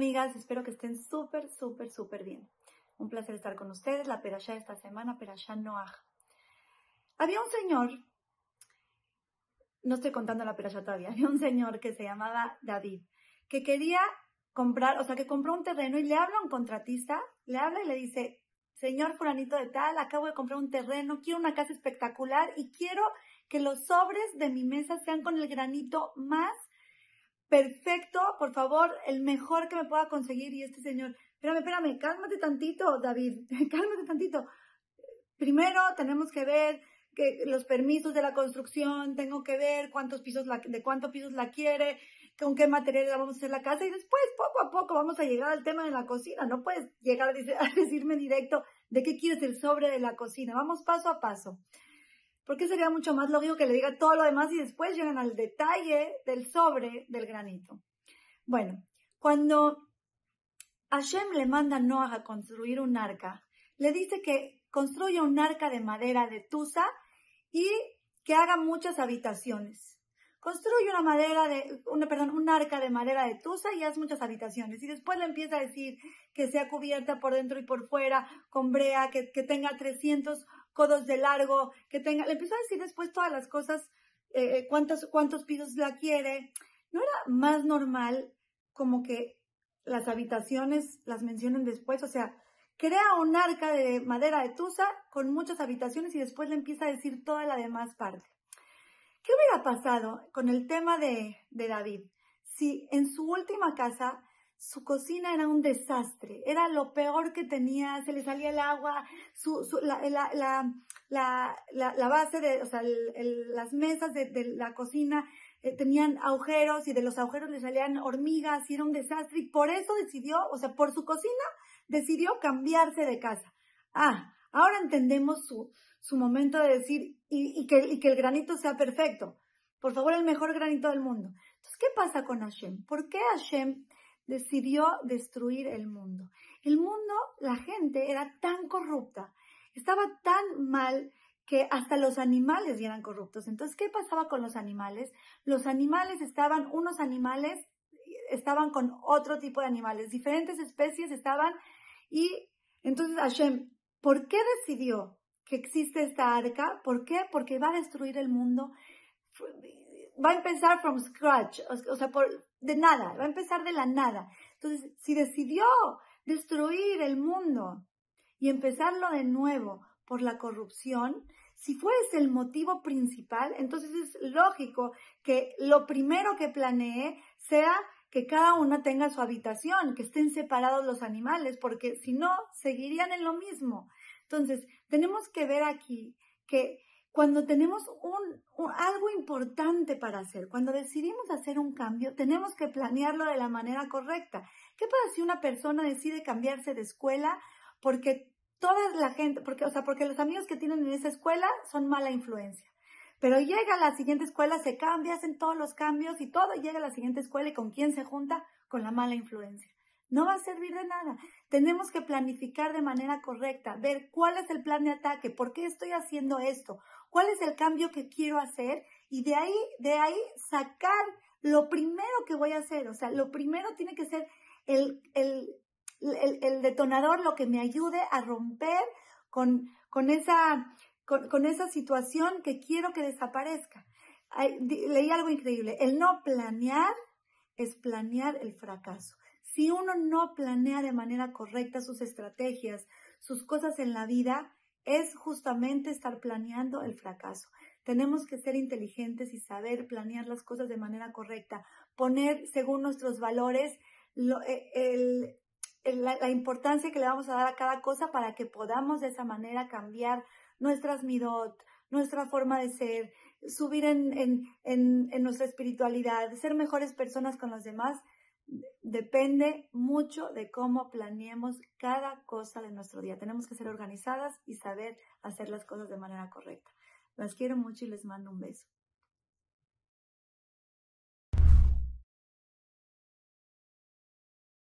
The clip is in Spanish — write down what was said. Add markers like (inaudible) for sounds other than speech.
amigas, espero que estén súper, súper, súper bien. Un placer estar con ustedes. La perashá de esta semana, perashá Noah. Había un señor, no estoy contando la perashá todavía, había un señor que se llamaba David, que quería comprar, o sea, que compró un terreno y le habla a un contratista, le habla y le dice, señor fulanito de tal, acabo de comprar un terreno, quiero una casa espectacular y quiero que los sobres de mi mesa sean con el granito más perfecto, por favor, el mejor que me pueda conseguir. Y este señor, espérame, espérame, cálmate tantito, David, (laughs) cálmate tantito. Primero tenemos que ver que los permisos de la construcción, tengo que ver cuántos pisos la, de cuántos pisos la quiere, con qué materiales vamos a hacer la casa y después poco a poco vamos a llegar al tema de la cocina. No puedes llegar a (laughs) decirme directo de qué quieres el sobre de la cocina. Vamos paso a paso. Porque sería mucho más lógico que le diga todo lo demás y después llegan al detalle del sobre del granito. Bueno, cuando Hashem le manda a Noah a construir un arca, le dice que construya un arca de madera de tusa y que haga muchas habitaciones. Construye una madera de, una, perdón, un arca de madera de tusa y haz muchas habitaciones. Y después le empieza a decir que sea cubierta por dentro y por fuera con brea, que, que tenga 300 codos de largo, que tenga, le empezó a decir después todas las cosas, eh, eh, cuántos, cuántos pisos la quiere. ¿No era más normal como que las habitaciones las mencionen después? O sea, crea un arca de madera de tusa con muchas habitaciones y después le empieza a decir toda la demás parte. ¿Qué hubiera pasado con el tema de, de David si en su última casa su cocina era un desastre, era lo peor que tenía, se le salía el agua, su, su, la, la, la, la, base de, o sea, las mesas de, de la cocina eh, tenían agujeros y de los agujeros le salían hormigas y era un desastre y por eso decidió, o sea, por su cocina decidió cambiarse de casa. Ah, ahora entendemos su, su momento de decir y, y, que, y que el granito sea perfecto. Por favor, el mejor granito del mundo. Entonces, ¿qué pasa con Hashem? ¿Por qué Hashem decidió destruir el mundo. El mundo, la gente era tan corrupta, estaba tan mal que hasta los animales eran corruptos. Entonces, ¿qué pasaba con los animales? Los animales estaban, unos animales estaban con otro tipo de animales, diferentes especies estaban y entonces Hashem, ¿por qué decidió que existe esta arca? ¿Por qué? Porque va a destruir el mundo va a empezar from scratch, o, sea, por, de nada, va a empezar de la nada. Entonces, si decidió destruir el mundo y empezarlo de nuevo por la corrupción, si fuese el motivo principal, entonces es lógico que lo primero que planee sea que cada uno tenga su habitación, que estén separados los animales, porque si no, seguirían en lo mismo. Entonces, tenemos que ver aquí que cuando tenemos un, algo importante para hacer, cuando decidimos hacer un cambio, tenemos que planearlo de la manera correcta. ¿Qué pasa si una persona decide cambiarse de escuela porque toda la gente, porque, o sea, porque los amigos que tienen en esa escuela son mala influencia? Pero llega a la siguiente escuela, se cambia, hacen todos los cambios y todo llega a la siguiente escuela y con quién se junta? Con la mala influencia. No va a servir de nada. Tenemos que planificar de manera correcta, ver cuál es el plan de ataque, por qué estoy haciendo esto, cuál es el cambio que quiero hacer y de ahí, de ahí sacar lo primero que voy a hacer. O sea, lo primero tiene que ser el, el, el, detonador, lo que me ayude a romper con, con, esa, con, con esa situación que quiero que desaparezca. leí algo increíble. El no planear es planear el fracaso. Si uno no planea de manera correcta sus estrategias, sus cosas en la vida, es justamente estar planeando el fracaso. Tenemos que ser inteligentes y saber planear las cosas de manera correcta, poner según nuestros valores eh, la, importancia que le vamos a dar a cada cosa para que podamos de esa manera cambiar nuestras midot, nuestra forma de ser, subir en, en nuestra espiritualidad, ser mejores personas con los demás depende mucho de cómo planeemos cada cosa de nuestro día. Tenemos que ser organizadas y saber hacer las cosas de manera correcta. Las quiero mucho y les mando un beso.